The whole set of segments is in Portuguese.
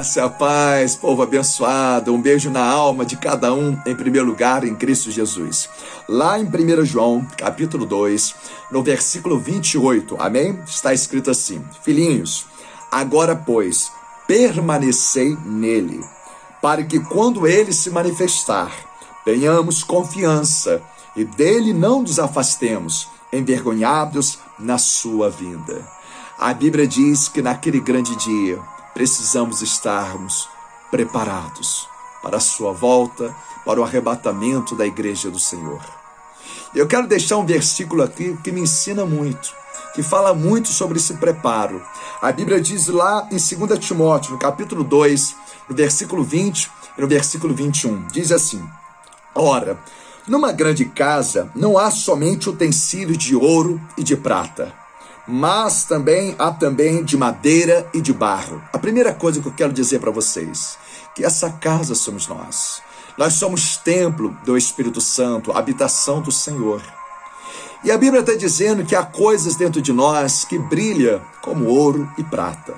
Graça, paz, povo abençoado, um beijo na alma de cada um, em primeiro lugar, em Cristo Jesus. Lá em 1 João, capítulo 2, no versículo 28, amém? Está escrito assim: Filhinhos, agora, pois, permanecei nele, para que quando ele se manifestar, tenhamos confiança e dele não nos afastemos, envergonhados na sua vinda. A Bíblia diz que naquele grande dia, precisamos estarmos preparados para a sua volta, para o arrebatamento da igreja do Senhor. Eu quero deixar um versículo aqui que me ensina muito, que fala muito sobre esse preparo. A Bíblia diz lá em 2 Timóteo, no capítulo 2, no versículo 20 e no versículo 21, diz assim: Ora, numa grande casa não há somente utensílios de ouro e de prata, mas também há também de madeira e de barro. A primeira coisa que eu quero dizer para vocês, que essa casa somos nós. Nós somos templo do Espírito Santo, habitação do Senhor. E a Bíblia está dizendo que há coisas dentro de nós que brilham como ouro e prata,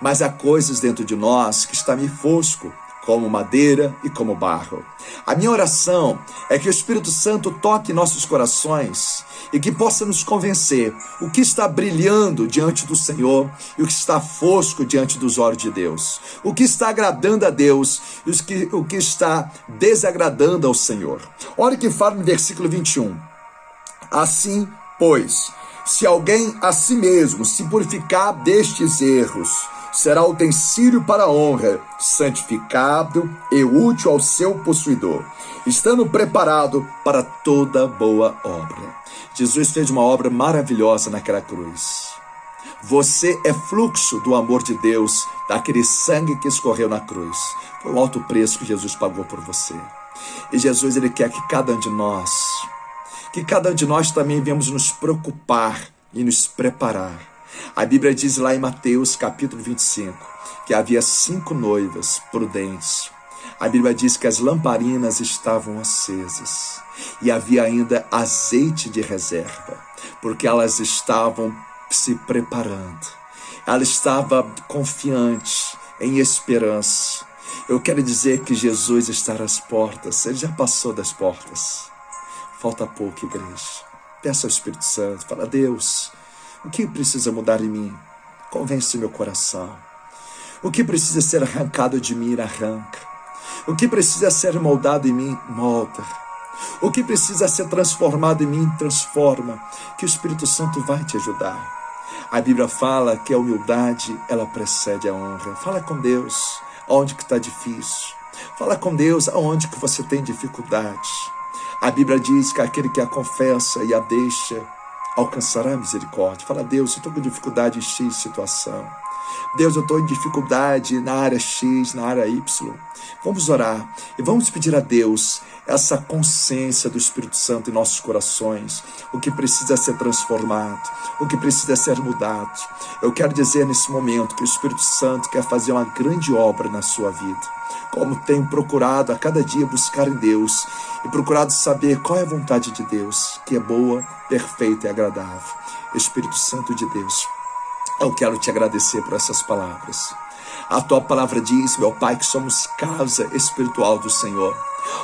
mas há coisas dentro de nós que está meio fosco, como madeira e como barro. A minha oração é que o Espírito Santo toque nossos corações e que possa nos convencer o que está brilhando diante do Senhor e o que está fosco diante dos olhos de Deus, o que está agradando a Deus e o que, o que está desagradando ao Senhor. Olha o que fala no versículo 21. Assim, pois, se alguém a si mesmo se purificar destes erros, será utensílio para honra, santificado e útil ao seu possuidor, estando preparado para toda boa obra. Jesus fez uma obra maravilhosa naquela cruz. Você é fluxo do amor de Deus, daquele sangue que escorreu na cruz. Foi o alto preço que Jesus pagou por você. E Jesus ele quer que cada um de nós, que cada um de nós também venhamos nos preocupar e nos preparar a Bíblia diz lá em Mateus capítulo 25 que havia cinco noivas prudentes. A Bíblia diz que as lamparinas estavam acesas e havia ainda azeite de reserva, porque elas estavam se preparando. Ela estava confiante, em esperança. Eu quero dizer que Jesus está às portas, ele já passou das portas. Falta pouco, igreja. Peça ao Espírito Santo, fala, Deus, o que precisa mudar em mim? Convence meu coração. O que precisa ser arrancado de mim, arranca. O que precisa ser moldado em mim, molda. O que precisa ser transformado em mim, transforma. Que o Espírito Santo vai te ajudar. A Bíblia fala que a humildade, ela precede a honra. Fala com Deus, aonde que está difícil. Fala com Deus, aonde que você tem dificuldade. A Bíblia diz que aquele que a confessa e a deixa, alcançará misericórdia. Fala, Deus, eu estou com dificuldade em X situação. Deus, eu estou em dificuldade na área X, na área Y. Vamos orar e vamos pedir a Deus essa consciência do Espírito Santo em nossos corações, o que precisa ser transformado, o que precisa ser mudado. Eu quero dizer nesse momento que o Espírito Santo quer fazer uma grande obra na sua vida como tenho procurado a cada dia buscar em Deus e procurado saber qual é a vontade de Deus, que é boa, perfeita e agradável. Espírito Santo de Deus, eu quero te agradecer por essas palavras. A tua palavra diz, meu Pai, que somos casa espiritual do Senhor,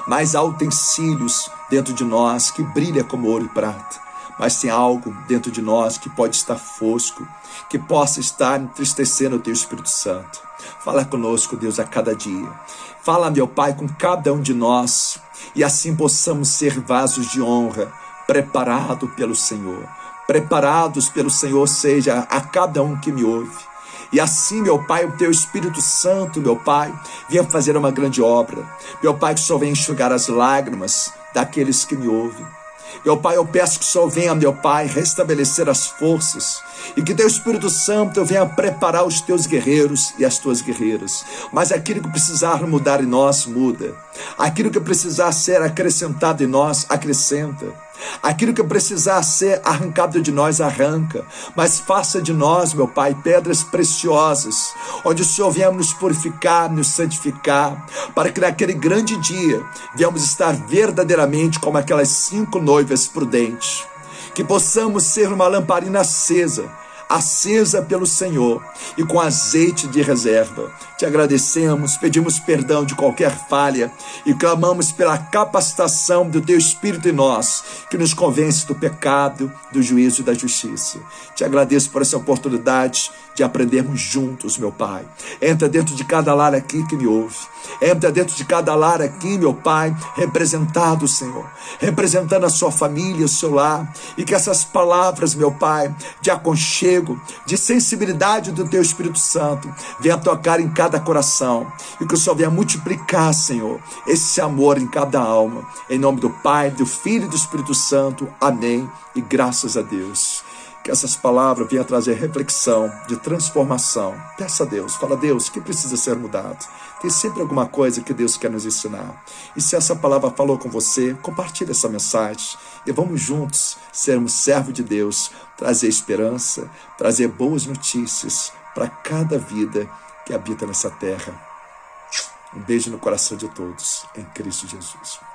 mas há utensílios dentro de nós que brilha como ouro e prata mas tem algo dentro de nós que pode estar fosco, que possa estar entristecendo o teu Espírito Santo. Fala conosco, Deus, a cada dia. Fala, meu Pai, com cada um de nós e assim possamos ser vasos de honra, preparado pelo Senhor. Preparados pelo Senhor, seja a cada um que me ouve. E assim, meu Pai, o teu Espírito Santo, meu Pai, venha fazer uma grande obra. Meu Pai, que só venha enxugar as lágrimas daqueles que me ouvem. Meu Pai, eu peço que Senhor venha, meu Pai, restabelecer as forças e que teu Espírito Santo venha preparar os teus guerreiros e as tuas guerreiras. Mas aquilo que precisar mudar em nós, muda. Aquilo que precisar ser acrescentado em nós, acrescenta. Aquilo que precisar ser arrancado de nós, arranca. Mas faça de nós, meu Pai, pedras preciosas, onde o Senhor venha nos purificar, nos santificar, para que naquele grande dia venhamos estar verdadeiramente como aquelas cinco noivas prudentes. Que possamos ser uma lamparina acesa, acesa pelo Senhor e com azeite de reserva. Te agradecemos, pedimos perdão de qualquer falha e clamamos pela capacitação do Teu Espírito em nós, que nos convence do pecado, do juízo e da justiça. Te agradeço por essa oportunidade de aprendermos juntos, meu Pai. Entra dentro de cada lar aqui que me ouve. Entra dentro de cada lar aqui, meu Pai, representado, Senhor, representando a sua família, o seu lar, e que essas palavras, meu Pai, de aconchego, de sensibilidade do Teu Espírito Santo, venha tocar em cada coração, e que o Senhor venha multiplicar, Senhor, esse amor em cada alma. Em nome do Pai, do Filho e do Espírito Santo. Amém. E graças a Deus. Que essas palavras venham trazer reflexão, de transformação. Peça a Deus, fala a Deus, o que precisa ser mudado? Tem sempre alguma coisa que Deus quer nos ensinar. E se essa palavra falou com você, compartilhe essa mensagem. E vamos juntos sermos servos de Deus, trazer esperança, trazer boas notícias para cada vida que habita nessa terra. Um beijo no coração de todos, em Cristo Jesus.